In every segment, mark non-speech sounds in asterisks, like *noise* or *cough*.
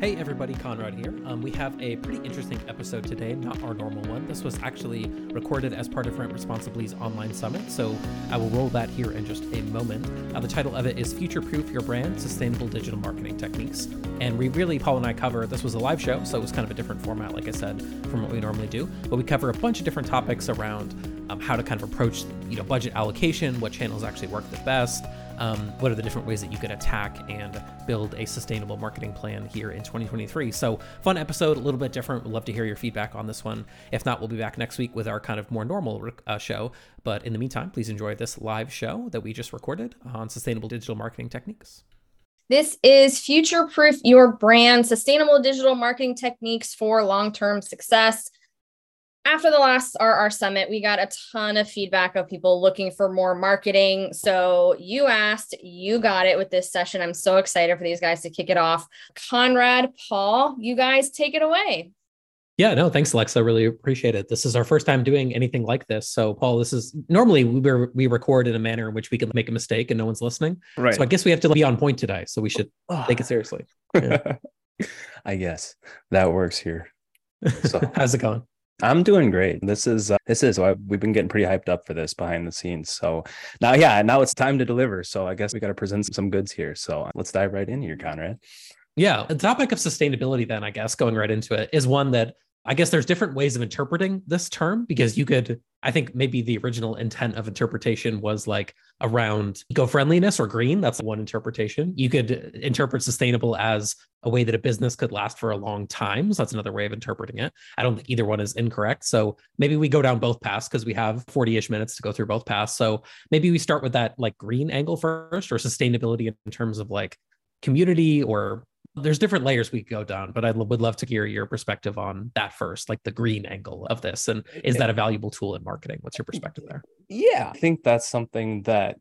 Hey everybody, Conrad here. Um, we have a pretty interesting episode today, not our normal one. This was actually recorded as part of Rent Responsibly's online summit, so I will roll that here in just a moment. Uh, the title of it is Future Proof Your Brand Sustainable Digital Marketing Techniques. And we really, Paul and I cover this was a live show, so it was kind of a different format, like I said, from what we normally do. But we cover a bunch of different topics around um, how to kind of approach you know budget allocation, what channels actually work the best um, what are the different ways that you could attack and build a sustainable marketing plan here in 2023. So, fun episode, a little bit different. We'd love to hear your feedback on this one. If not, we'll be back next week with our kind of more normal uh, show. But in the meantime, please enjoy this live show that we just recorded on sustainable digital marketing techniques. This is Future Proof Your Brand Sustainable Digital Marketing Techniques for Long Term Success after the last RR summit, we got a ton of feedback of people looking for more marketing. So you asked, you got it with this session. I'm so excited for these guys to kick it off. Conrad, Paul, you guys take it away. Yeah, no, thanks, Alexa. Really appreciate it. This is our first time doing anything like this. So, Paul, this is normally we we record in a manner in which we can make a mistake and no one's listening. Right. So I guess we have to be on point today. So we should take it seriously. *laughs* Yeah. I guess that works here. So *laughs* how's it going? I'm doing great. This is uh, this is uh, we've been getting pretty hyped up for this behind the scenes. So now, yeah, now it's time to deliver. So I guess we got to present some goods here. So let's dive right in here, Conrad. Yeah, the topic of sustainability, then I guess going right into it is one that I guess there's different ways of interpreting this term because you could, I think maybe the original intent of interpretation was like around eco friendliness or green. That's one interpretation. You could interpret sustainable as a way that a business could last for a long time. So that's another way of interpreting it. I don't think either one is incorrect. So maybe we go down both paths because we have 40 ish minutes to go through both paths. So maybe we start with that like green angle first or sustainability in terms of like community or there's different layers we go down, but I would love to hear your perspective on that first, like the green angle of this. And is that a valuable tool in marketing? What's your perspective there? Yeah, I think that's something that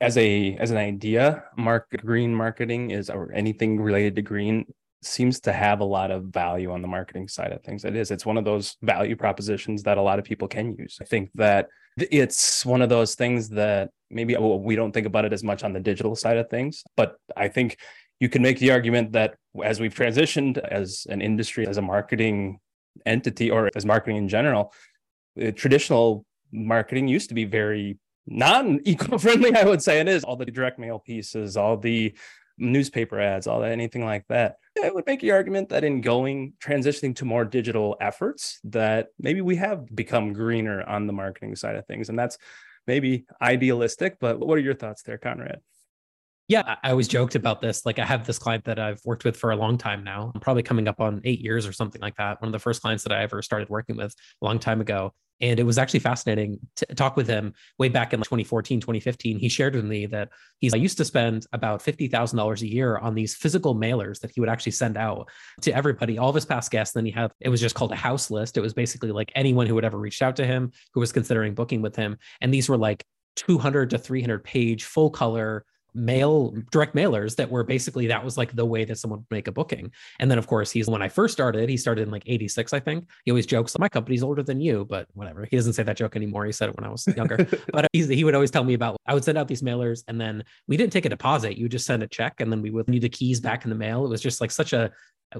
as a as an idea, mark green marketing is or anything related to green seems to have a lot of value on the marketing side of things. It is. It's one of those value propositions that a lot of people can use. I think that it's one of those things that maybe oh, we don't think about it as much on the digital side of things, but I think you can make the argument that as we've transitioned as an industry, as a marketing entity, or as marketing in general, traditional marketing used to be very non eco *laughs* friendly, I would say it is. All the direct mail pieces, all the newspaper ads, all that, anything like that. I would make the argument that in going transitioning to more digital efforts, that maybe we have become greener on the marketing side of things. And that's maybe idealistic, but what are your thoughts there, Conrad? Yeah, I always joked about this. Like, I have this client that I've worked with for a long time now, I'm probably coming up on eight years or something like that. One of the first clients that I ever started working with a long time ago. And it was actually fascinating to talk with him way back in like 2014, 2015. He shared with me that he's I used to spend about $50,000 a year on these physical mailers that he would actually send out to everybody, all of his past guests. Then he had, it was just called a house list. It was basically like anyone who had ever reached out to him, who was considering booking with him. And these were like 200 to 300 page full color mail direct mailers that were basically that was like the way that someone would make a booking. And then of course he's when i first started he started in like 86 i think. He always jokes my company's older than you but whatever. He doesn't say that joke anymore. He said it when i was younger. *laughs* But he would always tell me about i would send out these mailers and then we didn't take a deposit. You just send a check and then we would need the keys back in the mail. It was just like such a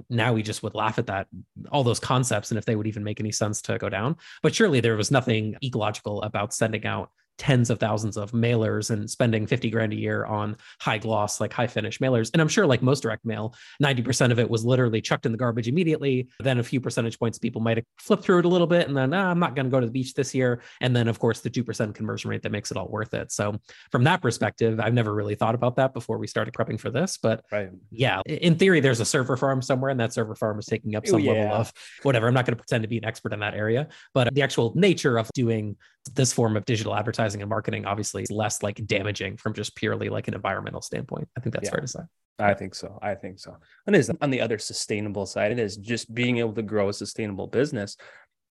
now we just would laugh at that all those concepts and if they would even make any sense to go down. But surely there was nothing ecological about sending out tens of thousands of mailers and spending 50 grand a year on high gloss, like high finish mailers. And I'm sure, like most direct mail, 90% of it was literally chucked in the garbage immediately. Then a few percentage points, people might have flipped through it a little bit and then, ah, I'm not going to go to the beach this year. And then, of course, the 2% conversion rate that makes it all worth it. So, from that perspective, I've never really thought about that before we started prepping for this. But right. yeah, in theory, there's a server farm somewhere, and that server farm is taking up some yeah. level of whatever. I'm not going to pretend to be an expert in that area, but the actual nature of doing this form of digital advertising and marketing obviously is less like damaging from just purely like an environmental standpoint. I think that's yeah. fair to say. I think so. I think so. And is on the other sustainable side, it is just being able to grow a sustainable business.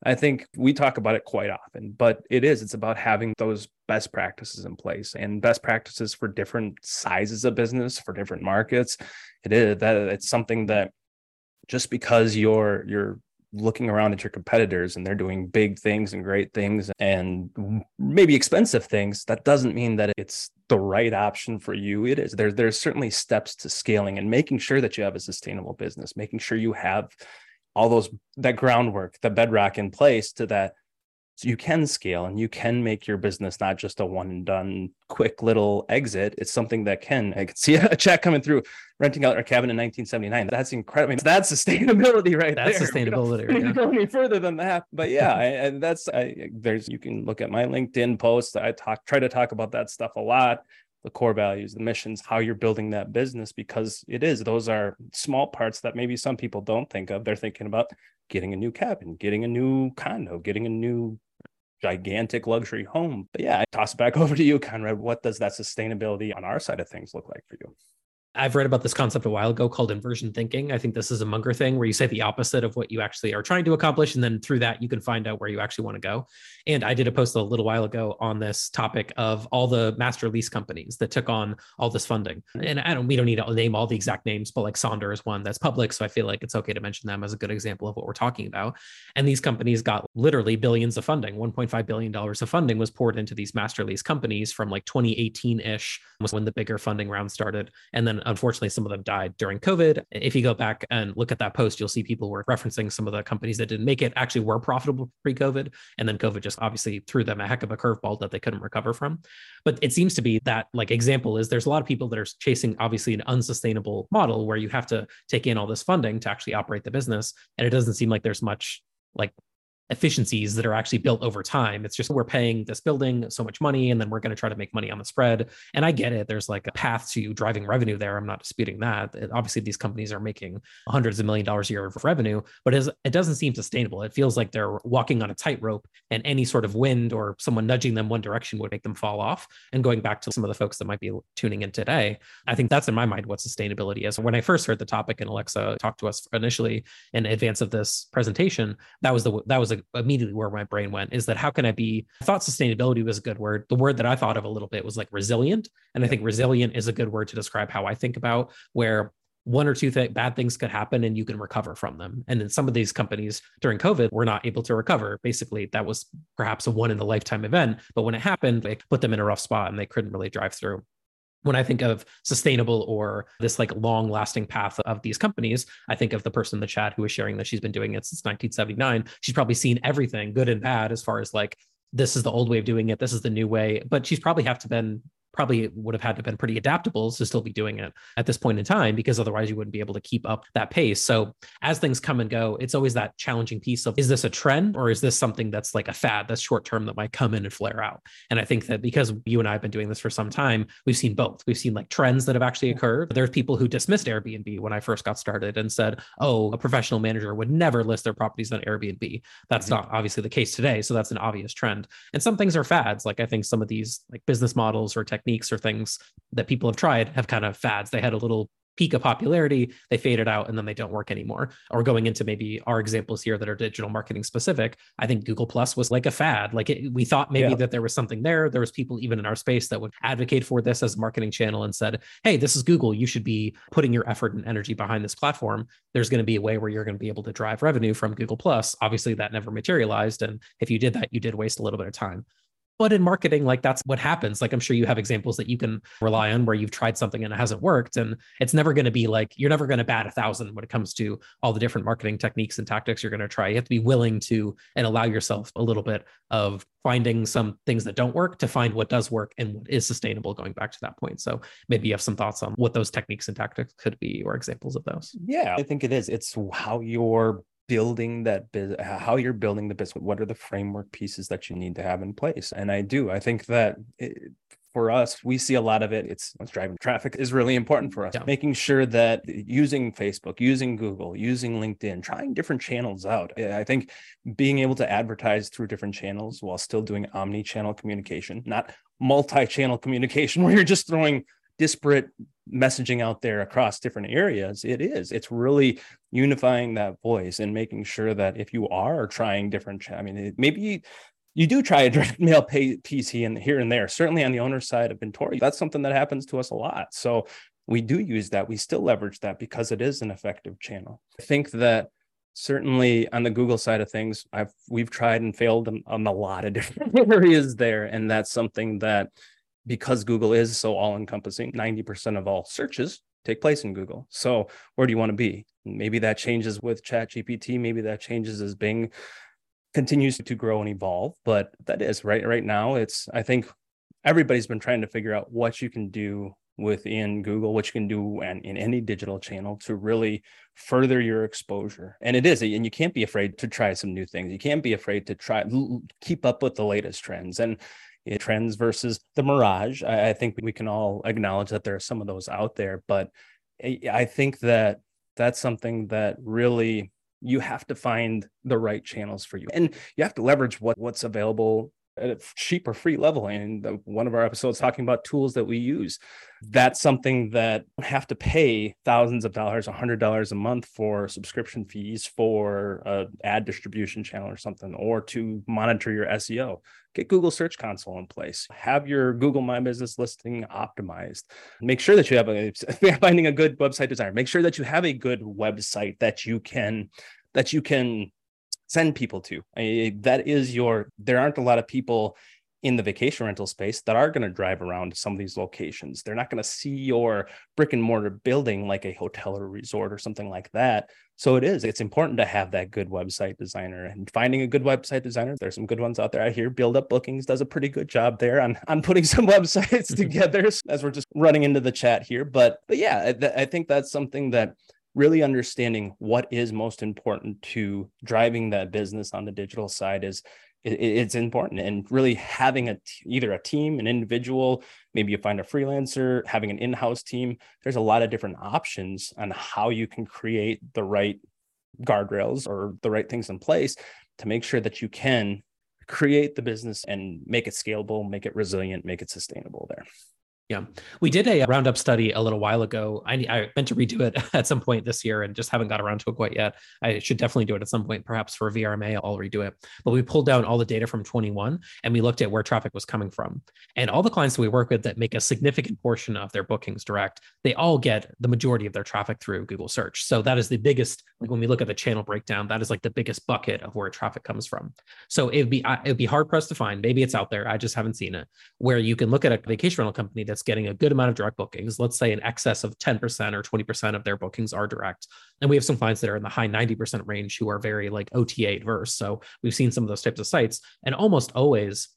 I think we talk about it quite often, but it is, it's about having those best practices in place and best practices for different sizes of business, for different markets. It is that it's something that just because you're you're looking around at your competitors and they're doing big things and great things and maybe expensive things, that doesn't mean that it's the right option for you. It is. There's there's certainly steps to scaling and making sure that you have a sustainable business, making sure you have all those that groundwork, the bedrock in place to that so you can scale and you can make your business not just a one and done quick little exit. It's something that can, I can see *laughs* a chat coming through renting out our cabin in 1979. That's incredible. I mean, that's sustainability *laughs* right that's there. *laughs* sustainability. We don't, yeah. go any further than that. But yeah, I, and that's, I, there's, you can look at my LinkedIn posts. I talk, try to talk about that stuff a lot the core values, the missions, how you're building that business, because it is, those are small parts that maybe some people don't think of. They're thinking about getting a new cabin, getting a new condo, getting a new gigantic luxury home. But yeah, I toss it back *laughs* over to you, Conrad. What does that sustainability on our side of things look like for you? I've read about this concept a while ago called inversion thinking. I think this is a Munger thing where you say the opposite of what you actually are trying to accomplish. And then through that, you can find out where you actually want to go. And I did a post a little while ago on this topic of all the master lease companies that took on all this funding. And I don't, we don't need to name all the exact names, but like Sonder is one that's public. So I feel like it's okay to mention them as a good example of what we're talking about. And these companies got literally billions of funding. $1.5 billion of funding was poured into these master lease companies from like 2018 ish was when the bigger funding round started. And then unfortunately, some of them died during COVID. If you go back and look at that post, you'll see people were referencing some of the companies that didn't make it actually were profitable pre COVID. And then COVID just obviously threw them a heck of a curveball that they couldn't recover from. But it seems to be that like example is there's a lot of people that are chasing obviously an unsustainable model where you have to take in all this funding to actually operate the business. And it doesn't seem like there's much like efficiencies that are actually built over time. It's just we're paying this building so much money and then we're going to try to make money on the spread. And I get it. There's like a path to driving revenue there. I'm not disputing that. It, obviously, these companies are making hundreds of million dollars a year of revenue, but it doesn't seem sustainable. It feels like they're walking on a tightrope and any sort of wind or someone nudging them one direction would make them fall off. And going back to some of the folks that might be tuning in today, I think that's in my mind what sustainability is. When I first heard the topic and Alexa talked to us initially in advance of this presentation, that was the that was a immediately where my brain went is that how can I be? I thought sustainability was a good word. The word that I thought of a little bit was like resilient. And I think resilient is a good word to describe how I think about where one or two th- bad things could happen and you can recover from them. And then some of these companies during COVID were not able to recover. Basically, that was perhaps a one in the lifetime event. But when it happened, they put them in a rough spot and they couldn't really drive through when I think of sustainable or this like long lasting path of these companies, I think of the person in the chat who was sharing that she's been doing it since 1979. She's probably seen everything good and bad as far as like, this is the old way of doing it. This is the new way. But she's probably have to been probably would have had to have been pretty adaptable to still be doing it at this point in time because otherwise you wouldn't be able to keep up that pace. So as things come and go it's always that challenging piece of is this a trend or is this something that's like a fad that's short term that might come in and flare out? And i think that because you and i have been doing this for some time we've seen both. We've seen like trends that have actually occurred. There's people who dismissed airbnb when i first got started and said oh a professional manager would never list their properties on airbnb. That's mm-hmm. not obviously the case today so that's an obvious trend. And some things are fads. Like i think some of these like business models or tech techniques or things that people have tried have kind of fads. They had a little peak of popularity, they faded out and then they don't work anymore. Or going into maybe our examples here that are digital marketing specific, I think Google Plus was like a fad. Like it, we thought maybe yeah. that there was something there. There was people even in our space that would advocate for this as a marketing channel and said, "Hey, this is Google. You should be putting your effort and energy behind this platform. There's going to be a way where you're going to be able to drive revenue from Google Plus." Obviously, that never materialized, and if you did that, you did waste a little bit of time. But in marketing, like that's what happens. Like I'm sure you have examples that you can rely on where you've tried something and it hasn't worked. And it's never going to be like you're never going to bat a thousand when it comes to all the different marketing techniques and tactics you're going to try. You have to be willing to and allow yourself a little bit of finding some things that don't work to find what does work and what is sustainable going back to that point. So maybe you have some thoughts on what those techniques and tactics could be or examples of those. Yeah, I think it is. It's how you're building that business, how you're building the business. What are the framework pieces that you need to have in place? And I do. I think that it, for us, we see a lot of it. It's, driving traffic is really important for us. Yeah. Making sure that using Facebook, using Google, using LinkedIn, trying different channels out. I think being able to advertise through different channels while still doing omni-channel communication, not multi-channel communication *laughs* where you're just throwing disparate messaging out there across different areas it is. It's really unifying that voice and making sure that if you are trying different i mean maybe you, do try a direct *laughs* mail pay pc and here and there. Certainly on the owner side of Bentory that's something that happens to us a lot. So we do use that. We still leverage that because it is an effective channel. I think that certainly on the Google side of things, I've we've tried and failed on a lot of *laughs* different *laughs* areas there, and that's something that because Google is so all encompassing, 90% of all searches take place in Google. So where do you want to be? Maybe that changes with Chat GPT. Maybe that changes as Bing continues to grow and evolve. But that is right right now. It's I think everybody's been trying to figure out what you can do within Google, what you can do and in any digital channel to really further your exposure. And it is, and you can't be afraid to try some new things. You can't be afraid to try keep up with the latest trends and trends versus the mirage. I, I think we can all acknowledge that there are some of those out there, but I think that that's something that really you have to find the right channels for you and you have to leverage what what's available at a cheap or free level. And one of our episodes talking about tools that we use. That's something that have to pay thousands of dollars, a hundred dollars a month for subscription fees for a ad distribution channel or something, or to monitor your SEO. Get Google Search Console in place. Have your Google My Business listing optimized. Make sure that you have a *laughs* finding a good website designer. Make sure that you have a good website that you can that you can send people to. I, that is your, there aren't a lot of people in the vacation rental space that are going to drive around to some of these locations. They're not going to see your brick and mortar building like a hotel or resort or something like that. So it is, it's important to have that good website designer and finding a good website designer. There's some good ones out there. I hear Build Up Bookings does a pretty good job there on, *laughs* on putting some *laughs* websites mm-hmm. together as we're just running into the chat here. But, but yeah, I, I think that's something that really understanding what is most important to driving that business on the digital side is it's important. And really having a either a team an individual maybe you find a freelancer having an in-house team there's a lot of different options on how you can create the right guardrails or the right things in place to make sure that you can create the business and make it scalable make it resilient make it sustainable there yeah, we did a roundup study a little while ago. I, I meant to redo it *laughs* at some point this year and just haven't got around to it quite yet. I should definitely do it at some point, perhaps for VRMA. I'll redo it. But we pulled down all the data from 21 and we looked at where traffic was coming from. And all the clients that we work with that make a significant portion of their bookings direct, they all get the majority of their traffic through Google search. So that is the biggest, like when we look at the channel breakdown, that is like the biggest bucket of where traffic comes from. So it would be, it would be hard pressed to find, maybe it's out there. I just haven't seen it, where you can look at a vacation rental company that's getting a good amount of direct bookings, let's say in excess of 10% or 20% of their bookings are direct. And we have some clients that are in the high 90% range who are very like OTA adverse. So we've seen some of those types of sites. And almost always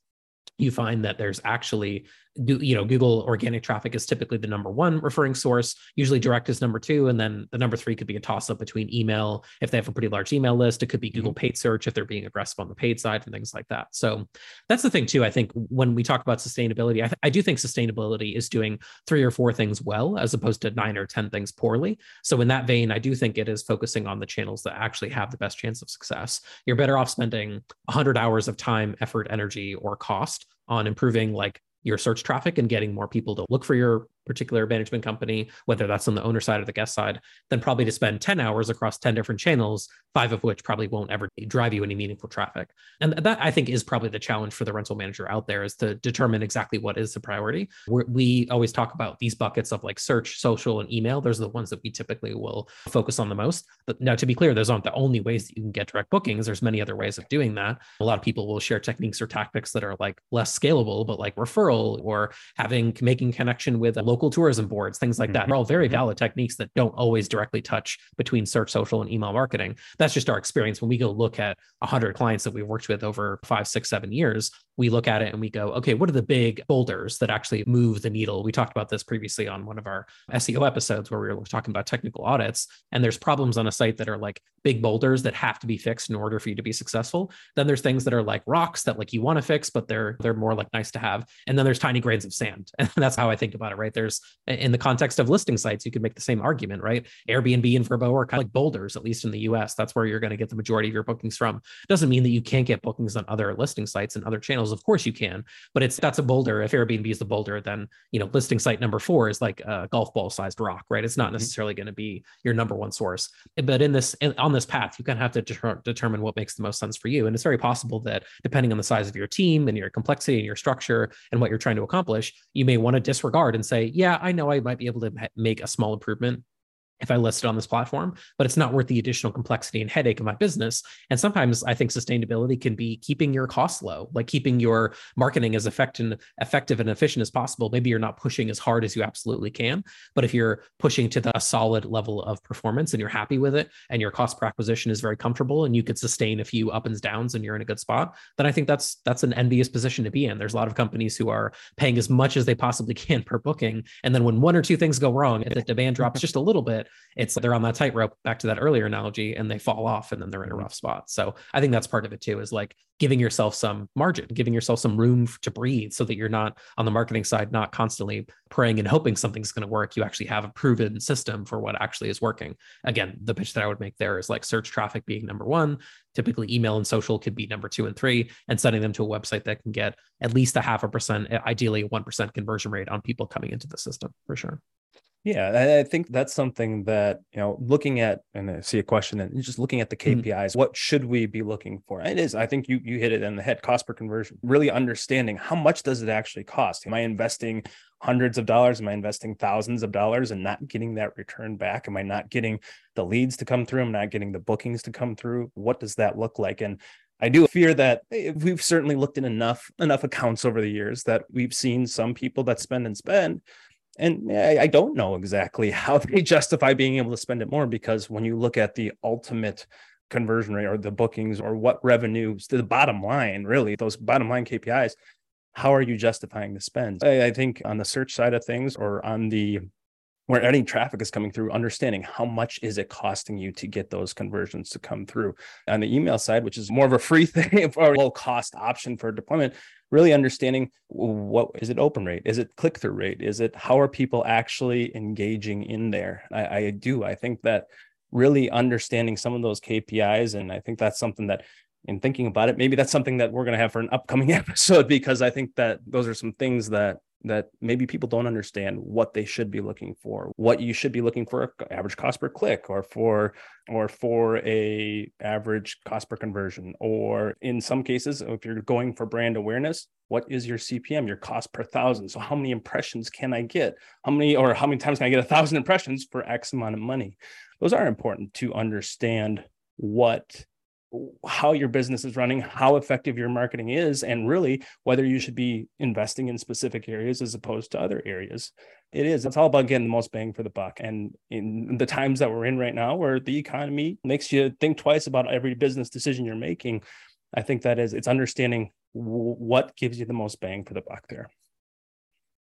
you find that there's actually you know google organic traffic is typically the number one referring source usually direct is number two and then the number three could be a toss up between email if they have a pretty large email list it could be google mm-hmm. paid search if they're being aggressive on the paid side and things like that. So that's the thing too i think when we talk about sustainability I, th- I do think sustainability is doing three or four things well as opposed to nine or ten things poorly. So in that vein i do think it is focusing on the channels that actually have the best chance of success. You're better off spending 100 hours of time effort energy or cost on improving like your search traffic and getting more people to look for your particular management company, whether that's on the owner side or the guest side, then probably to spend 10 hours across 10 different channels, five of which probably won't ever drive you any meaningful traffic. And that I think is probably the challenge for the rental manager out there is to determine exactly what is the priority. We're, we always talk about these buckets of like search, social, and email. Those are the ones that we typically will focus on the most. But now, to be clear, those aren't the only ways that you can get direct bookings. There's many other ways of doing that. A lot of people will share techniques or tactics that are like less scalable, but like referral or having making connection with a local tourism boards, things like that. Mm-hmm. They're all very mm-hmm. valid techniques that don't always directly touch between search, social, and email marketing. That's just our experience when we go look at 100 clients that we've worked with over five, six, seven years we look at it and we go, okay, what are the big boulders that actually move the needle? We talked about this previously on one of our SEO episodes where we were talking about technical audits. And there's problems on a site that are like big boulders that have to be fixed in order for you to be successful. Then there's things that are like rocks that like you want to fix, but they're they're more like nice to have. And then there's tiny grains of sand. *laughs* And that's how I think about it, right? There's in the context of listing sites, you could make the same argument, right? Airbnb and Vrbo are kind of like boulders, at least in the US. That's where you're going to get the majority of your bookings from. Doesn't mean that you can't get bookings on other listing sites and other channels. Of course you can but it's that's a boulder. If Airbnb is the boulder, then you know listing site number four is like a golf ball sized rock, right? It's not mm-hmm. necessarily going to be your number one source. But in this on this path, you kind of have to deter- determine what makes the most sense for you. And it's very possible that depending on the size of your team and your complexity and your structure and what you're trying to accomplish, you may want to disregard and say, yeah, I know I might be able to make a small improvement if I list it on this platform, but it's not worth the additional complexity and headache of my business. And sometimes I think sustainability can be keeping your costs low, like keeping your marketing as effective, and efficient as possible. Maybe you're not pushing as hard as you absolutely can, but if you're pushing to the solid level of performance and you're happy with it and your cost per acquisition is very comfortable and you could sustain a few up and downs and you're in a good spot, then I think that's that's an envious position to be in. There's a lot of companies who are paying as much as they possibly can per booking. And then when one or two things go wrong and the demand drops just a little bit, it's they're on that tightrope back to that earlier analogy and they fall off and then they're in a mm-hmm. rough spot. So I think that's part of it too, is like giving yourself some margin, giving yourself some room to breathe so that you're not on the marketing side, not constantly praying and hoping something's going to work. You actually have a proven system for what actually is working. Again, the pitch that I would make there is like search traffic being number one, typically email and social could be number two and three, and sending them to a website that can get at least a half a percent, ideally a 1% conversion rate on people coming into the system for sure. Yeah, I think that's something that, you know, looking at and I see a question and just looking at the KPIs, mm-hmm. what should we be looking for? it is, I think you you hit it in the head, cost per conversion, really understanding how much does it actually cost? Am I investing hundreds of dollars? Am I investing thousands of dollars and not getting that return back? Am I not getting the leads to come through? I'm not getting the bookings to come through. What does that look like? And I do fear that we've certainly looked in enough enough accounts over the years that we've seen some people that spend and spend and I, I don't know exactly *laughs* how they justify being able to spend it more because when you look at the ultimate conversion rate or the bookings or what revenues the bottom line, really those bottom line KPIs, how are you justifying the spend? I think on the search side of things or on the where any traffic is coming through, understanding how much is it costing you to get those conversions to come through. On the email side, which is more of a free *laughs* thing or a low cost option for deployment, really understanding what is it open rate? Is it click through rate? Is it how are people actually engaging in there? I, I do. I think that really understanding some of those KPIs, and I think that's something that in thinking about it, maybe that's something that we're going to have for an upcoming *laughs* episode because I think that those are some things that that maybe people don't understand what they should be looking for what you should be looking for average cost per click or for or for a average cost per conversion. Or in some cases if you're going for brand awareness what is your cpm your cost per thousand? So how many impressions can i get? How many or how many times can i get a thousand impressions for x amount of money? Those are important to understand what how your business is running, how effective your marketing is, and really whether you should be investing in specific areas as opposed to other areas. It is. It's all about getting the most bang for the buck. And in the times that we're in right now, where the economy makes you think twice about every business decision you're making, I think that is it's understanding what gives you the most bang for the buck there.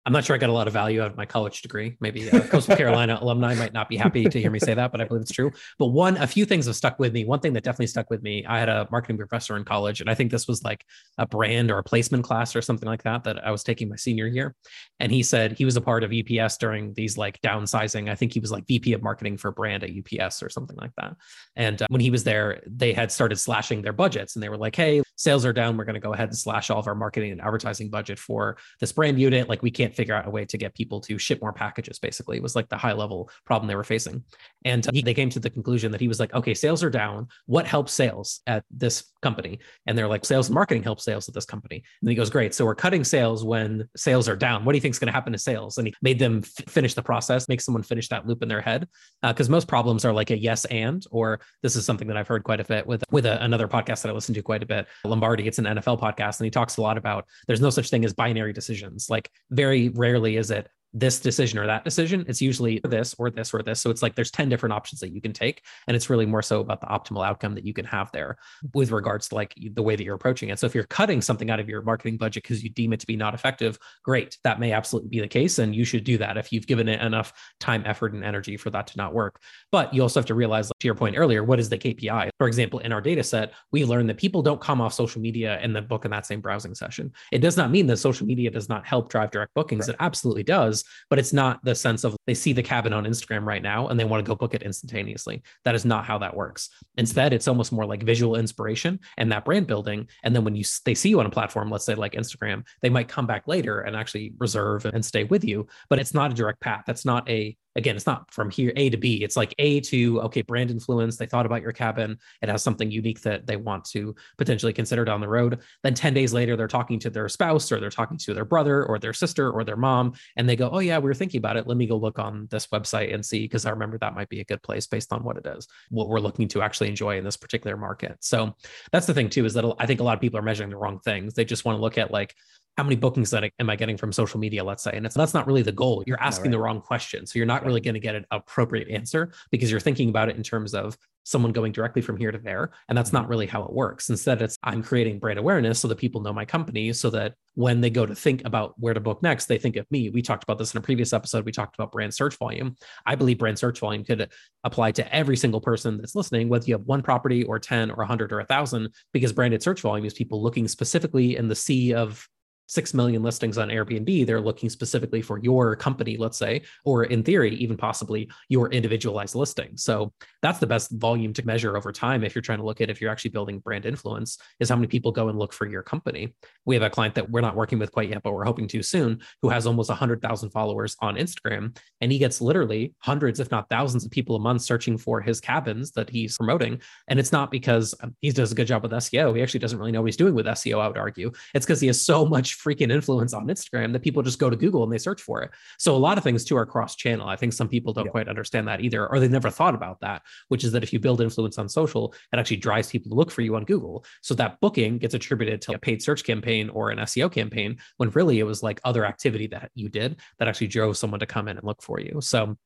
I'm not sure I got a lot of value out of my college degree. Maybe uh, Coastal *laughs* Carolina alumni might not be happy to hear me say that, but I believe it's true. But one, a few things have stuck with me. One thing that definitely stuck with me, I had a marketing professor in college, and I think this was like a brand or a placement class or something like that that I was taking my senior year. And he said he was a part of UPS during these like downsizing. I think he was like VP of marketing for brand at UPS or something like that. And uh, when he was there, they had started slashing their budgets, and they were like, "Hey, sales are down. We're going to go ahead and slash all of our marketing and advertising budget for this brand unit. Like we can't figure out a way to get people to ship more packages, basically. It was like the high level problem they were facing. And he, they came to the conclusion that he was like, okay, sales are down. What helps sales at this company? And they're like, sales and marketing help sales at this company. And he goes, great. So we're cutting sales when sales are down. What do you think is going to happen to sales? And he made them f- finish the process, make someone finish that loop in their head. Because uh, most problems are like a yes and, or this is something that I've heard quite a bit with, with a, another podcast that I listen to quite a bit, Lombardi. It's an NFL podcast. And he talks a lot about there's no such thing as binary decisions. Like very rarely is it this decision or that decision. It's usually this or this or this. So it's like there's 10 different options that you can take. And it's really more so about the optimal outcome that you can have there with regards to like the way that you're approaching it. So if you're cutting something out of your marketing budget because you deem it to be not effective, great. That may absolutely be the case. And you should do that if you've given it enough time, effort, and energy for that to not work. But you also have to realize, like, to your point earlier, what is the KPI? For example, in our data set, we learned that people don't come off social media and then book in that same browsing session. It does not mean that social media does not help drive direct bookings. Right. It absolutely does but it's not the sense of they see the cabin on Instagram right now and they want to go book it instantaneously. That is not how that works. Instead, it's almost more like visual inspiration and that brand building. And then when you they see you on a platform, let's say like Instagram, they might come back later and actually reserve and stay with you. But it's not a direct path. That's not a again, it's not from here A to B. It's like A to okay, brand influence. They thought about your cabin. It has something unique that they want to potentially consider down the road. Then 10 days later, they're talking to their spouse or they're talking to their brother or their sister or their mom, and they go, Oh, yeah, we were thinking about it. Let me go look on this website and see because I remember that might be a good place based on what it is, what we're looking to actually enjoy in this particular market. So that's the thing too, is that I think a lot of people are measuring the wrong things. They just want to look at like how many bookings that I, am I getting from social media, let's say, and it's that's not really the goal. You're asking right. the wrong question, so you're not really going to get an appropriate answer because you're thinking about it in terms of someone going directly from here to there, and that's not mm-hmm. really how it works. Instead, it's I'm creating brand awareness so that people know my company, so that when they go to think about where to book next, they think of me. We talked about this in a previous episode. We talked about brand search volume. I believe brand search volume could apply to every single person that's listening, whether you have one property or 10 or 100 or 1,000, because branded search volume is people looking specifically in the sea of 6 million listings on Airbnb, they're looking specifically for your company, let's say, or in theory, even possibly your individualized listing. So that's the best volume to measure over time if you're trying to look at if you're actually building brand influence, is how many people go and look for your company. We have a client that we're not working with quite yet, but we're hoping to soon, who has almost 100,000 followers on Instagram. And he gets literally hundreds, if not thousands of people a month searching for his cabins that he's promoting. And it's not because um, he does a good job with SEO. He actually doesn't really know what he's doing with SEO, I would argue. It's because he has so much freaking influence on Instagram that people just go to Google and they search for it. So a lot of things too are cross channel. I think some people don't yeah. quite understand that either, or they've never thought about that, which is that if you build influence on social, it actually drives people to look for you on Google. So that booking gets attributed to a paid search campaign or an SEO campaign when really it was like other activity that you did that actually drove someone to come in and look for you. So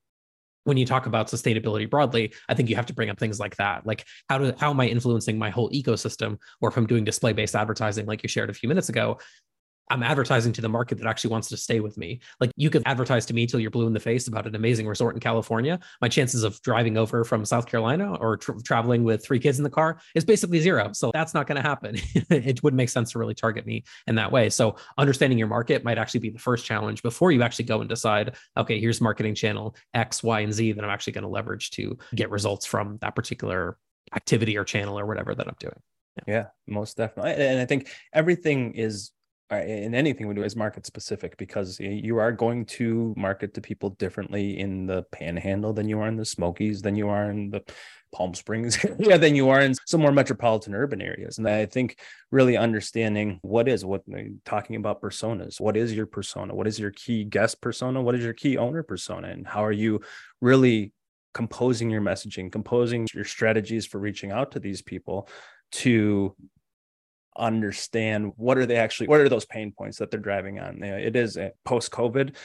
when you talk about sustainability broadly, I think you have to bring up things like that. Like how do how am I influencing my whole ecosystem? Or if I'm doing display-based advertising, like you shared a few minutes ago, I'm advertising to the market that actually wants to stay with me. Like you could advertise to me till you're blue in the face about an amazing resort in California. My chances of driving over from South Carolina or tra- traveling with three kids in the car is basically zero. So that's not going to happen. *laughs* it wouldn't make sense to really target me in that way. So understanding your market might actually be the first challenge before you actually go and decide, okay, here's marketing channel X, Y, and Z that I'm actually going to leverage to get results from that particular activity or channel or whatever that I'm doing. Yeah. yeah, most definitely. And I think everything is in anything we do is market specific because you are going to market to people differently in the panhandle than you are in the smokies than you are in the palm springs *laughs* yeah than you are in some more metropolitan urban areas. And i think really understanding what is what uh, talking about personas what is your persona? What is your key guest persona? What is your key owner persona? And how are you really composing your messaging composing your strategies for reaching out to these people to understand what are they actually what are those pain points that they're driving on? It is eh, post covid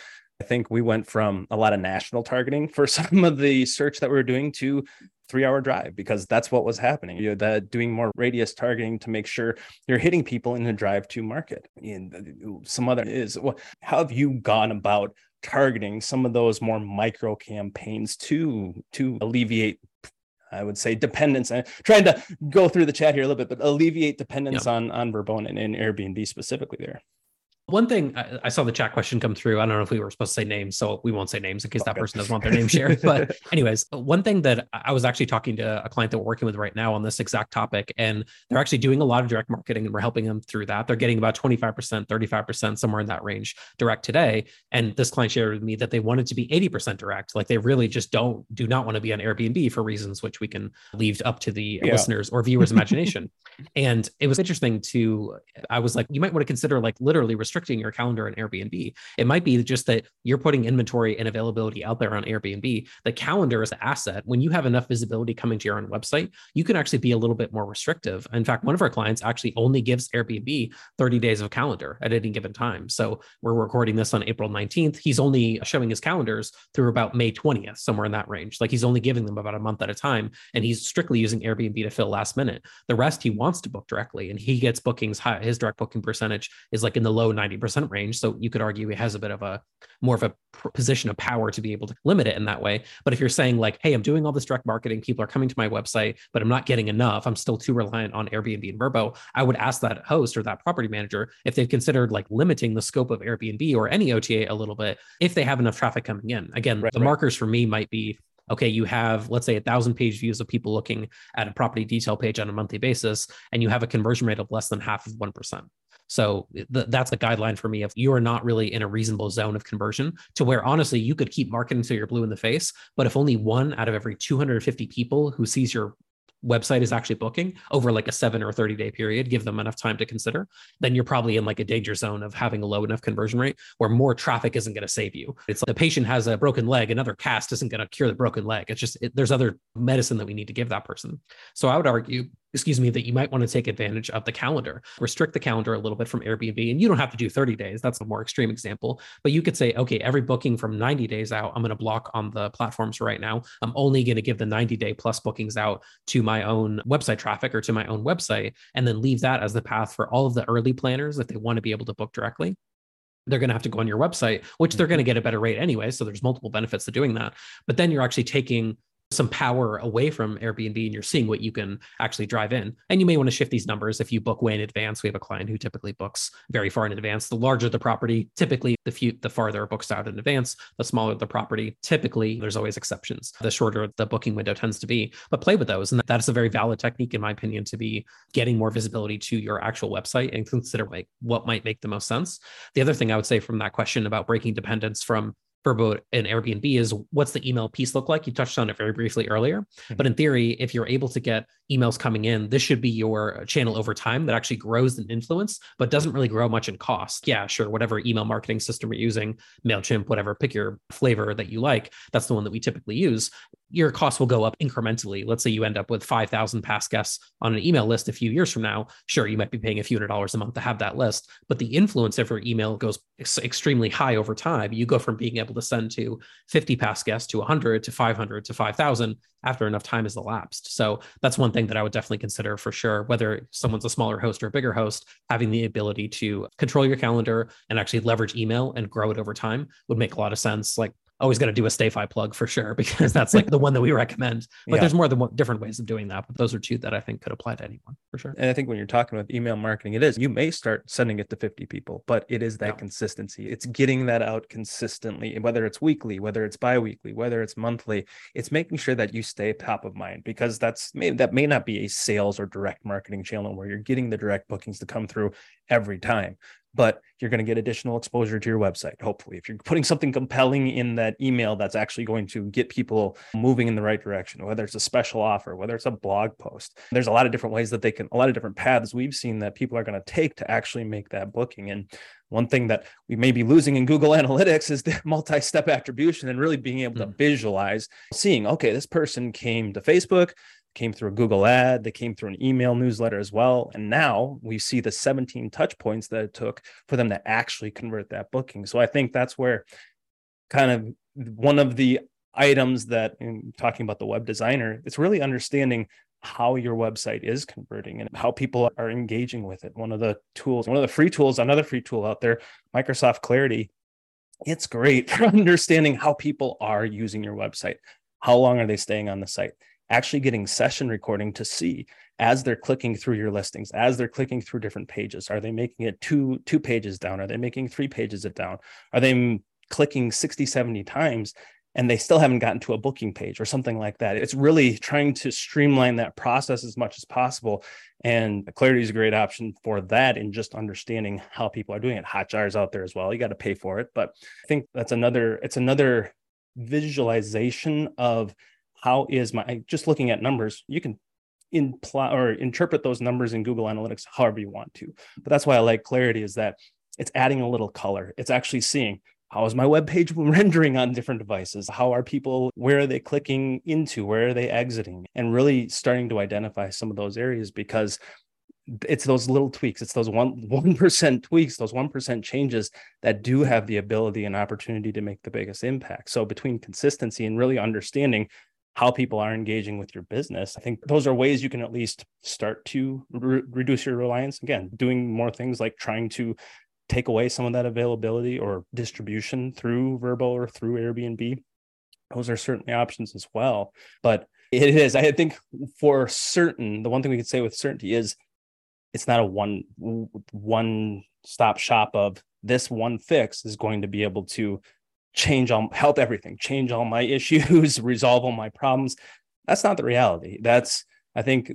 i think we went from a lot of national targeting for *laughs* some of the search that we were doing to three hour drive because that's what was happening. You know that doing more radius targeting to make sure you're hitting people in the drive to market. And uh, some other is well how have you gone about targeting some of those more micro campaigns to to alleviate I would say dependence. I'm trying to go through the chat here a little bit, but alleviate dependence on on Vrbo and, and Airbnb specifically there. One thing I, I, saw the chat question come through. I don't know if we were supposed to say names, so we won't say names in case that person doesn't want their name shared. But, *laughs* anyways, one thing that I was actually talking to a client that we're working with right now on this exact topic, and they're actually doing a lot of direct marketing, and we're helping them through that. They're getting about 25%, 35%, somewhere in that range direct today. And this client shared with me that they wanted to be 80% direct. Like they really just don't, do not want to be on Airbnb for reasons which we can leave up to the yeah. listeners or viewers' *laughs* imagination. and it was interesting to, I was like, you might want to consider like literally restricting your calendar on Airbnb. It might be just that you're putting inventory and availability out there on Airbnb. The calendar is the asset. When you have enough visibility coming to your own website, you can actually be a little bit more restrictive. In fact, one of our clients actually only gives Airbnb 30 days of calendar at any given time. So we're recording this on April 19th. He's only showing his calendars through about May 20th, somewhere in that range. Like he's only giving them about a month at a time. And he's strictly using Airbnb to fill last minute. The rest he wants to book directly. And he gets bookings, high. his direct booking percentage is like in the low 90% range. So you could argue it has a bit of a more of a position of power to be able to limit it in that way. But if you're saying like, hey, I'm doing all this direct marketing, people are coming to my website, but I'm not getting enough, I'm still too reliant on Airbnb and Vrbo, I would ask that host or that property manager if they've considered like limiting the scope of Airbnb or any OTA a little bit if they have enough traffic coming in. Again, right, the right. markers for me might be okay, you have, let's say, a thousand page views of people looking at a property detail page on a monthly basis, and you have a conversion rate of less than half of 1%. So eh, th- that's a guideline for me if you are not really in a reasonable zone of conversion to where honestly you could keep marketing until you're blue in the face, but if only one out of every 250 people who sees your website is actually booking over like a seven or 30 day period, give them enough time to consider, then you're probably in like a danger zone of having a low enough conversion rate where more traffic isn't going to save you. It's like the patient has a broken leg, another cast isn't going to cure the broken leg. It's just, it, there's other medicine that we need to give that person. So I would argue excuse me, that you might want to take advantage of the calendar. Restrict the calendar a little bit from Airbnb. And you don't have to do 30 days. That's a more extreme example. But you could say, okay, every booking from 90 days out, I'm going to block on the platforms right now. I'm only going to give the 90 day plus bookings out to my own website traffic or to my own website, and then leave that as the path for all of the early planners if they want to be able to book directly they're going to have to go on your website, which they're going to mm-hmm. get a better rate anyway. So there's multiple benefits to doing that. But then you're actually taking some power away from Airbnb and you're seeing what you can actually drive in. And you may want to shift these numbers if you book way in advance. We have a client who typically books very far in advance. The larger the property, typically the few the farther books out in advance, the smaller the property. Typically, there's always exceptions. The shorter the booking window tends to be. But play with those. And that is a very valid technique, in my opinion, to be getting more visibility to your actual website and consider like what might make the most sense. The other thing I would say from that question about breaking dependence from Vrbo an Airbnb is what's the email piece look like? You touched on it very briefly earlier. Mm-hmm. But in theory, if you're able to get emails coming in, this should be your channel over time that actually grows in influence, but doesn't really grow much in cost. Yeah, sure. Whatever email marketing system you're using, MailChimp, whatever, pick your flavor that you like. That's the one that we typically use. Your cost will go up incrementally. Let's say you end up with 5,000 past guests on an email list a few years from now. Sure, you might be paying a few hundred dollars a month to have that list, but the influence of your email goes ex- extremely high over time. You go from being able to send to 50 past guests to 100 to 500 to 5,000 after enough time has elapsed. So that's one thing that I would definitely consider for sure. Whether someone's a smaller host or a bigger host, having the ability to control your calendar and actually leverage email and grow it over time would make a lot of sense. Like always got to do a StayFi plug for sure *laughs* because that's like the one that we recommend. But yeah. there's more than one, different ways of doing that. But those are two that I think could apply to anyone for sure. And I think when you're talking about email marketing, it is you may start sending it to 50 people, but it is that yeah. consistency. It's getting that out consistently, whether it's weekly, whether it's biweekly, whether it's monthly. It's making sure that you stay top of mind because that's that may not be a sales or direct marketing channel where you're getting the direct bookings to come through every time but you're going to get additional exposure to your website. Hopefully, if you're putting something compelling in that email that's actually going to get people moving in the right direction, whether it's a special offer, whether it's a blog post, there's a lot of different ways that they can, a lot of different paths we've seen that people are going to take to actually make that booking. And one thing that we may be losing in Google *laughs* Analytics is the *laughs* multi step attribution and really being able to mm. visualize, seeing, okay, this person came to Facebook, came through a Google ad, they came through an email newsletter as well. And now we see the 17 touch points that it took for them to actually convert that booking. So I think that's where kind of one of the items that in talking about the web designer, it's really understanding how your website is converting and how people are engaging with it. One of the tools, one of the free tools, another free tool out there, Microsoft Clarity, it's great *laughs* for understanding how people are using your website. How long are they staying on the site? Actually getting session recording to see as they're clicking through your listings as they're clicking through different pages. Are they making it two two pages down? Are they making three pages it down? Are they clicking 60 70 times and they still haven't gotten to a booking page or something like that? It's really trying to streamline that process as much as possible. And clarity is a great option for that in just understanding how people are doing it. Hotjar's out there as well. You got to pay for it. But i think that's another it's another visualization of how is my just looking at numbers you can imply or interpret those numbers in google analytics however you want to. But that's why i like clarity is that it's adding a little color. It's actually seeing how is my web page *laughs* rendering on different devices? How are people where are they clicking into? Where are they exiting? And really starting to identify some of those areas because it's those little tweaks. It's those one *laughs* one percent tweaks those one percent changes that do have the ability and opportunity to make the biggest impact. So between consistency and really understanding how people are engaging with your business. I think those are ways you can at least start to re- reduce your reliance. Again, doing more things like trying to take away some of that availability or distribution through Vrbo or through Airbnb. Those are certainly options as well. But it is, I think, for certain, the one thing we could say with certainty is it's not a one one stop shop of this one fix is going to be able to change all help everything change all my *laughs* issues resolve all my problems that's not the reality that's i think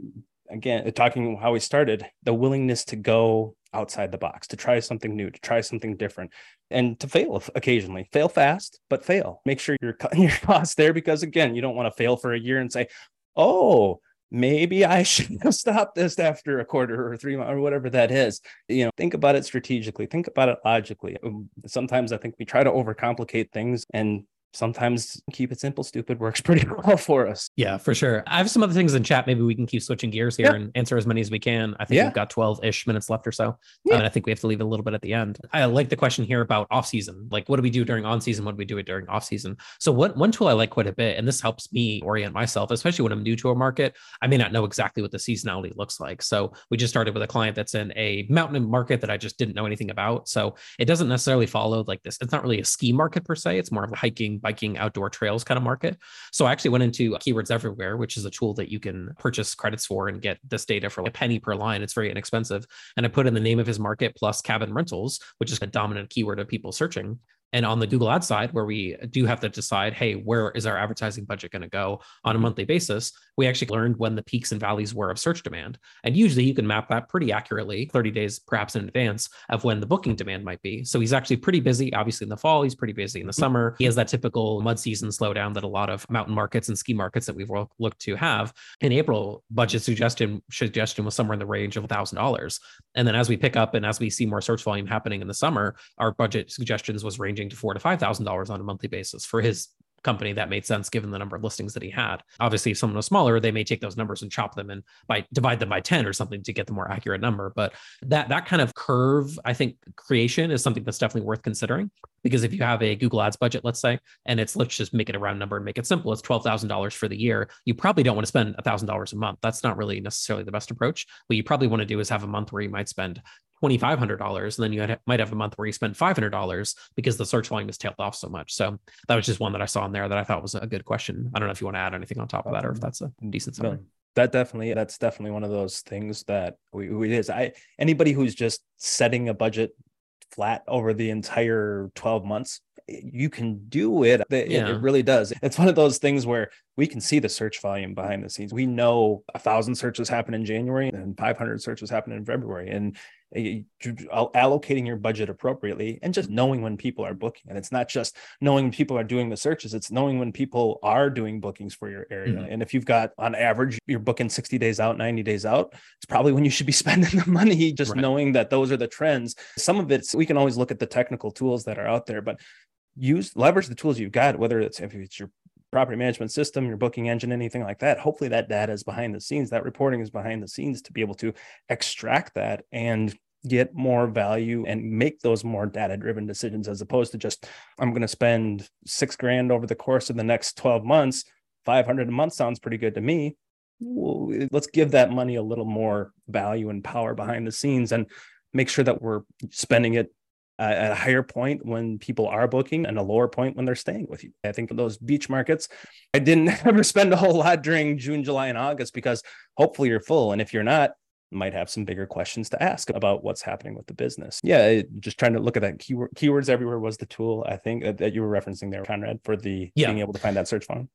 again talking how we started the willingness to go outside the box, to try something new, to try something different, and to fail occasionally. Fail fast, but fail. Make sure you're *laughs* cutting your costs there because, again, you don't want to fail for a year and say, oh, maybe I *laughs* should have stopped this after a quarter or three months or whatever that is. You know, think about it strategically, think about it logically. Um, sometimes I think we try to overcomplicate things and sometimes keep it simple stupid works *laughs* pretty well for us. Yeah for sure. I have some other things in chat. Maybe we can keep switching gears here yeah. and answer as many as we can. I think yeah. we've got 12-ish minutes left or so yeah. and i think we have to leave a little bit at the end. I like the question here about off season like what do we do during on season what do we do it during off season so what one tool i like quite a bit and this helps me orient myself especially when i'm new to a market i may not know exactly what the seasonality looks like. So we just started with a client that's in a mountain market that i just didn't know anything about. So it doesn't necessarily follow like this it's not really a ski market per se it's more of a hiking biking, outdoor trails kind of market. So I actually went into Keywords Everywhere, which is a tool that you can purchase credits for and get this data for like a penny per line. It's very inexpensive. And I put in the name of his market plus cabin rentals, which is a dominant keyword of people searching. And on the Google Ads side, where we do have to decide, hey, where is our advertising budget going to go on a monthly basis? We actually learned when the peaks and valleys were of search demand. And usually you can map that pretty accurately, 30 days perhaps in advance of when the booking demand might be. So he's actually pretty busy. Obviously, in the fall, he's pretty busy in the mm-hmm. summer. He has that typical mud season slowdown that a lot of mountain markets and ski markets that we've looked to have. In April, budget suggestion suggestion was somewhere in the range of $1,000. And then as we pick up and as we see more search volume happening in the summer, our budget suggestions was ranging to four to five thousand dollars on a monthly basis for his company that made sense given the number of listings that he had. Obviously, if someone was smaller, they may take those numbers and chop them and by divide them by 10 or something to get the more accurate number. But that that kind of curve, I think creation is something that's definitely worth considering. Because if you have a Google Ads budget, let's say, and it's let's just make it a round number and make it simple, it's twelve thousand dollars for the year. You probably don't want to spend thousand dollars a month. That's not really necessarily the best approach. What you probably want to do is have a month where you might spend $2,500. And then you had, might have a month where you spend $500 because the search volume has tailed off so much. So that was just one that I saw in there that I thought was a good question. I don't know if you want to add anything on top of that or if that's a decent summary. No, that definitely, that's definitely one of those things that we, we is. I, anybody who's just setting a budget flat over the entire 12 months you can do it. It, yeah. it, really does. It's one of those things where we can see the search volume behind the scenes. We know a thousand searches happen in January and 500 searches happen in February. And allocating your budget appropriately and just knowing when people are booking and it's not just knowing when people are doing the searches it's knowing when people are doing bookings for your area mm-hmm. and if you've got on average you're booking 60 days out 90 days out it's probably when you should be *laughs* spending the money just right. knowing that those are the trends some of it's we can always look at the technical tools that are out there but use leverage the tools you've got whether it's if it's your property management system, your booking engine, anything like that. Hopefully, that data is behind the scenes, that reporting is behind the scenes to be able to extract that and get more value and make those more data driven decisions as opposed to just, I'm going to spend six grand over the course of the next 12 months. 500 a month sounds pretty good to me. Well, let's give that money a little more value and power behind the scenes and make sure that we're spending it at a higher point when people are booking and a lower point when they're staying with you. I think those beach markets, I didn't *laughs* ever spend a whole lot during June, July, and August because hopefully you're full. And if you're not, might have some bigger questions to ask about what's happening with the business. Yeah, just trying to look at that keyword keywords everywhere was the tool I think that you were referencing there, Conrad, for the yeah. being able to find that search volume.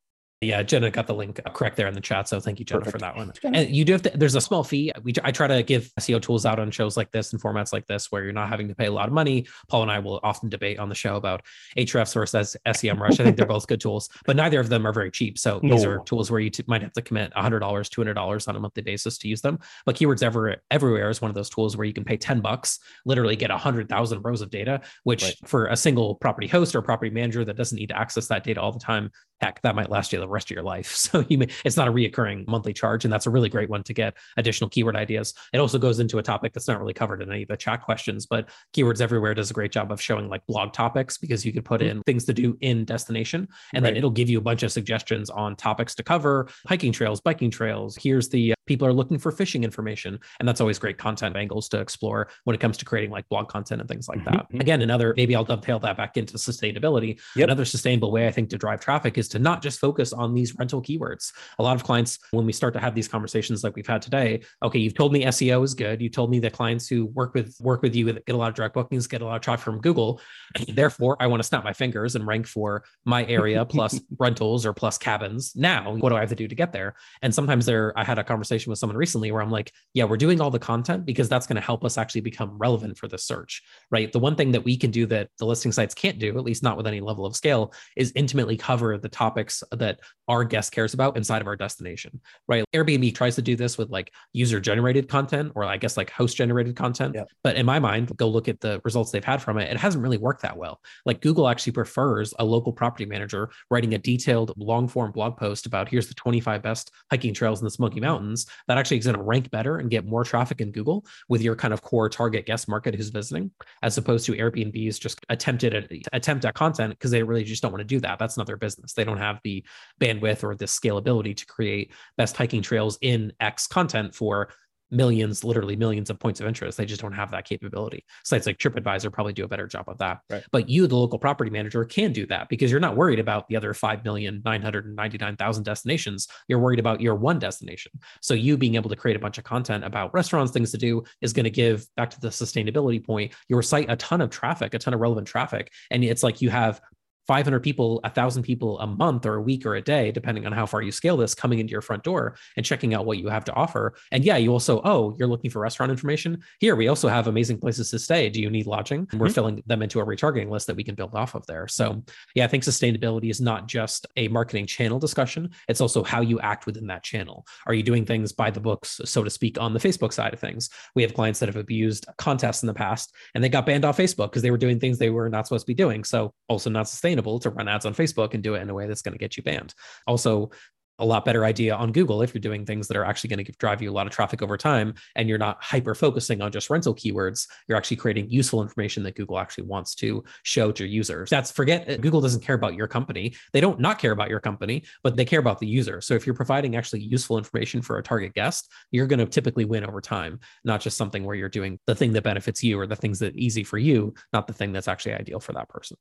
Yeah, uh, Jenna got the link uh, correct there in the chat. So thank you, Jenna, Perfect. for that one. And you do have to, there's a small fee. We I try to give SEO tools out on shows like this and formats like this where you're not having to pay a lot of money. Paul and I will often debate on the show about Ahrefs versus SEM Rush. I think they're both good tools, but neither of them are very cheap. So no. these are tools where you t- might have to commit $100, $200 on a monthly basis to use them. But Keywords Ever- Everywhere is one of those tools where you can pay 10 bucks, literally get 100,000 rows of data, which right. for a single property host or property manager that doesn't need to access that data all the time heck, that might last you the rest of your life. *laughs* So you may, it's not a reoccurring monthly charge, and that's a really great one to get additional keyword ideas. It also goes into a topic that's not really covered in any of the chat questions, but Keywords Everywhere does a great job of showing like blog topics because you could put mm-hmm. in things to do in destination, and right. then it'll give you a bunch of suggestions on topics to cover, hiking trails, biking trails. Here's the people are looking for fishing information, and that's always great content angles to explore when it comes to creating like blog content and things like mm-hmm. that. Again, another maybe I'll dovetail that back into sustainability. Yep. Another sustainable way I think to drive traffic is to not just focus on these rental keywords. A lot of clients, when we start to have these conversations like we've had today, okay, you've told me SEO is good. You told me that clients who work with work with you get a lot of direct bookings, get a lot of traffic from Google. *clears throat* Therefore, I want to snap my fingers and rank for my area *laughs* plus rentals or plus cabins. Now, what do I have to do to get there? And sometimes there, I had a conversation conversation with someone recently where I'm like, yeah, we're doing all the content because that's going to help us actually become relevant for the search, right? The one thing that we can do that the listing sites can't do, at least not with any level of scale, is intimately cover the topics that our guest cares about inside of our destination, right? Airbnb tries to do this with like user generated content or I guess like host generated content. Yep. But in my mind, go look at the results they've had from it. It hasn't really worked that well. Like Google actually prefers a local property manager writing a detailed long form blog post about here's the 25 best hiking trails in the Smoky mm-hmm. Mountains. That actually is going to rank better and get more traffic in Google with your kind of core target guest market who's visiting, as opposed to Airbnb's just attempted at, attempt at content because they really just don't want to do that. That's not their business. They don't have the bandwidth or the scalability to create best hiking trails in X content for millions, literally millions of points of interest. They just don't have that capability. Sites like TripAdvisor probably do a better job of that. Right. But you, the local property manager, can do that because you're not worried about the other 5,999,000 destinations. You're worried about your one destination. So you being able to create a bunch of content about restaurants, things to do is going to give back to the sustainability point, your site a ton of traffic, a ton of relevant traffic. And it's like you have 500 people, 1,000 people a month or a week or a day, depending on how far you scale this, coming into your front door and checking out what you have to offer. And yeah, you also, oh, you're looking for restaurant information. Here, we also have amazing places to stay. Do you need lodging? And we're mm-hmm. filling them into a retargeting list that we can build off of there. So, yeah, I think sustainability is not just a marketing channel discussion, it's also how you act within that channel. Are you doing things by the books, so to speak, on the Facebook side of things? We have clients that have abused contests in the past and they got banned off Facebook because they were doing things they were not supposed to be doing. So, also not sustainable to run ads on Facebook and do it in a way that's going to get you banned. Also, a lot better idea on Google if you're doing things that are actually going to drive you a lot of traffic over time and you're not hyper focusing on just rental keywords. You're actually creating useful information that Google actually wants to show to users. That's forget uh, Google doesn't care about your company. They don't not care about your company, but they care about the user. So if you're providing actually useful information for a target guest, you're going to typically win over time, not just something where you're doing the thing that benefits you or the things that easy for you, not the thing that's actually ideal for that person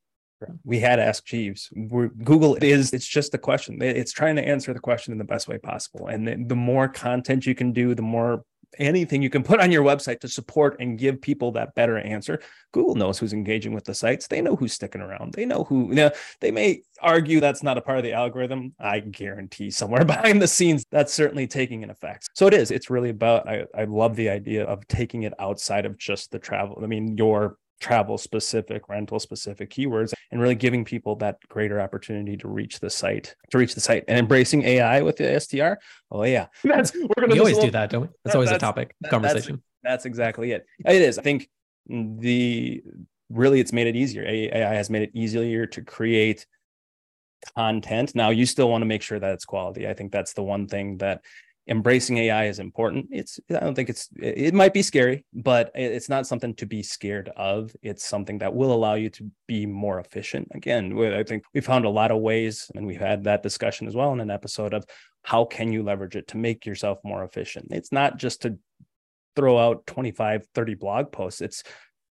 we had ask jeeves. We're, google is it's just a question. It's trying to answer the question in the best way possible. And the, the more content you can do the more anything you can put on your website to support and give people that better answer google knows who's engaging with the sites. They know who's sticking around. They know who you know they may argue that's not a part of the algorithm. I guarantee somewhere *laughs* behind the scenes that's certainly taking an effect. So it is it's really about i, I love the idea of taking it outside of just the travel i mean your travel specific, rental specific keywords, and really giving people that greater opportunity to reach the site, to reach the site, and embracing AI with the STR. Oh yeah, *laughs* that's we're gonna. We always do that, don't we? That's always that's, a topic that, conversation. That's, that's exactly it. It is. I think the really it's made it easier. AI has made it easier to create content. Now you still want to make sure that it's quality. I think that's the one thing that embracing AI is important. It's I don't think it's it might be scary, but it's not something to be scared of. It's something that will allow you to be more efficient. Again, I think we found a lot of ways, and we've had that discussion as well in an episode of how can you leverage it to make yourself more efficient. It's not just to throw out 25, 30 blog posts. It's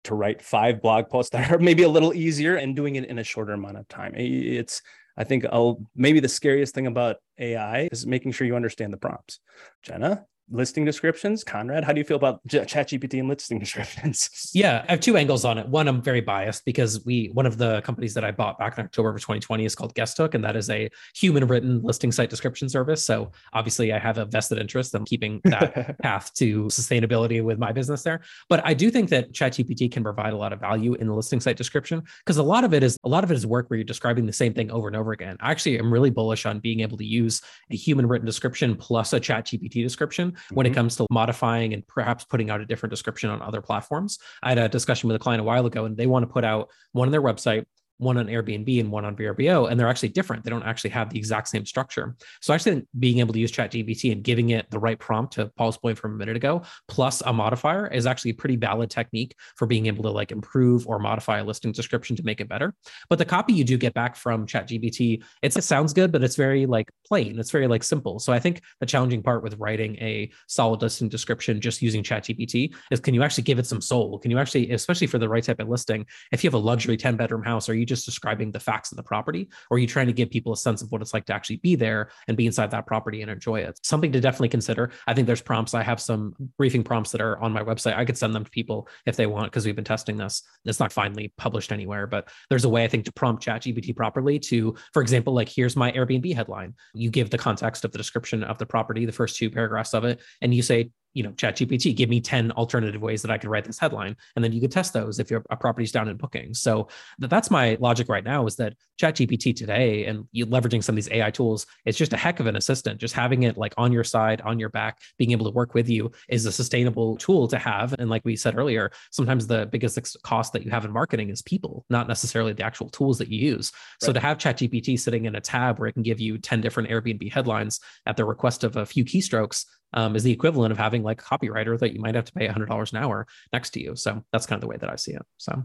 to write five blog posts that are *laughs* maybe a little easier and doing it in a shorter amount of time. It's I think I'll maybe the scariest thing about AI is making sure you understand the prompts. Jenna, listing descriptions. Conrad, how do you feel about ChatGPT and listing *laughs* descriptions? Yeah, I have two angles on it. One, I'm very biased because we one of the companies that I bought back in October of 2020 is called Guesthook, and that is a human written listing site description service. So obviously, I have a vested interest in keeping *laughs* that path to sustainability with my business there. But I do think that ChatGPT can provide a lot of value in the listing site description because a lot of it is a lot of it is work where you're describing the same thing over and over again. I actually am really bullish on being able to use a human written description plus a ChatGPT description when mm-hmm. it comes to modifying and perhaps putting out a different description on other platforms. I had a discussion with a client a while ago, and they want to put out one on their website one on Airbnb and one on VRBO, and they're actually different. They don't actually have the exact same structure. So actually being able to use ChatGPT and giving it the right prompt to Paul's point from a minute ago, plus a modifier is actually a pretty valid technique for being able to like improve or modify a listing description to make it better. But the copy you do get back from ChatGPT, it sounds good, but it's very like plain. It's very like simple. So I think the challenging part with writing a solid listing description just using ChatGPT is can you actually give it some soul? Can you actually, especially for the right type of listing, if you have a luxury 10 bedroom house, are you just describing the facts of the property? Or are you trying to give people a sense of what it's like to actually be there and be inside that property and enjoy it? Something to definitely consider. I think there's prompts. I have some briefing prompts that are on my website. I could send them to people if they want because we've been testing this. It's not finally published anywhere but there's a way i think to prompt chat gpt properly to for example like here's my airbnb headline. You give the context of the description of the property the first two paragraphs of it and you say you know, chat GPT, give me 10 alternative ways that I could write this headline. And then you could test those if your a property's down in bookings. So that's my logic right now is that chat GPT today and you leveraging some of these AI tools, it's just a heck of an assistant. Just having it like on your side, on your back, being able to work with you is a sustainable tool to have. And like we said earlier, sometimes the biggest cost that you have in marketing is people, not necessarily the actual tools that you use. Right. So to have chat GPT sitting in a tab where it can give you 10 different Airbnb headlines at the request of a few keystrokes um, is the equivalent of having like a copywriter that you might have to pay $100 an hour next to you. So that's kind of the way that I see it. So,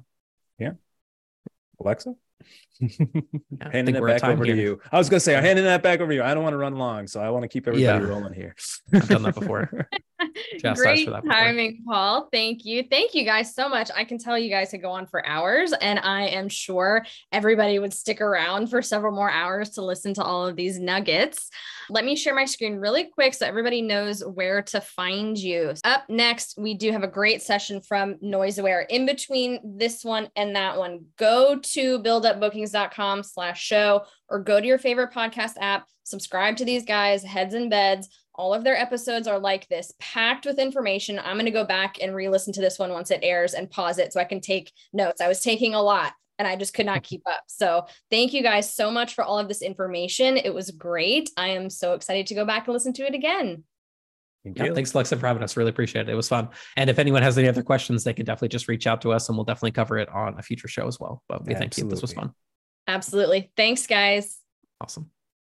yeah. Alexa? *laughs* yeah, handing it back over here. to you. I was going to say, *laughs* I'm handing that back over to you. I don't want to run long, so I want to keep everybody yeah. rolling here. I've done that before. *laughs* *laughs* Great timing, Paul. Thank you. Thank you guys so much. I can tell you guys could go on for hours, and I am sure everybody would stick around for several more hours to listen to all of these nuggets. Let me share my screen really quick so everybody knows where to find you. Up next, we do have a great session from NoiseAware. In between this one and that one, go to buildupbookings.com slash show or go to your favorite podcast app, subscribe to these guys, heads and beds. All of their episodes are like this, packed with information. I'm going to go back and re listen to this one once it airs and pause it so I can take notes. I was taking a lot and I just could not keep up. So, thank you guys so much for all of this information. It was great. I am so excited to go back and listen to it again. Thank yeah, thanks, Alexa, for having us. Really appreciate it. It was fun. And if anyone has any other questions, they can definitely just reach out to us and we'll definitely cover it on a future show as well. But we yeah, thank absolutely. you. This was fun. Absolutely. Thanks, guys. Awesome.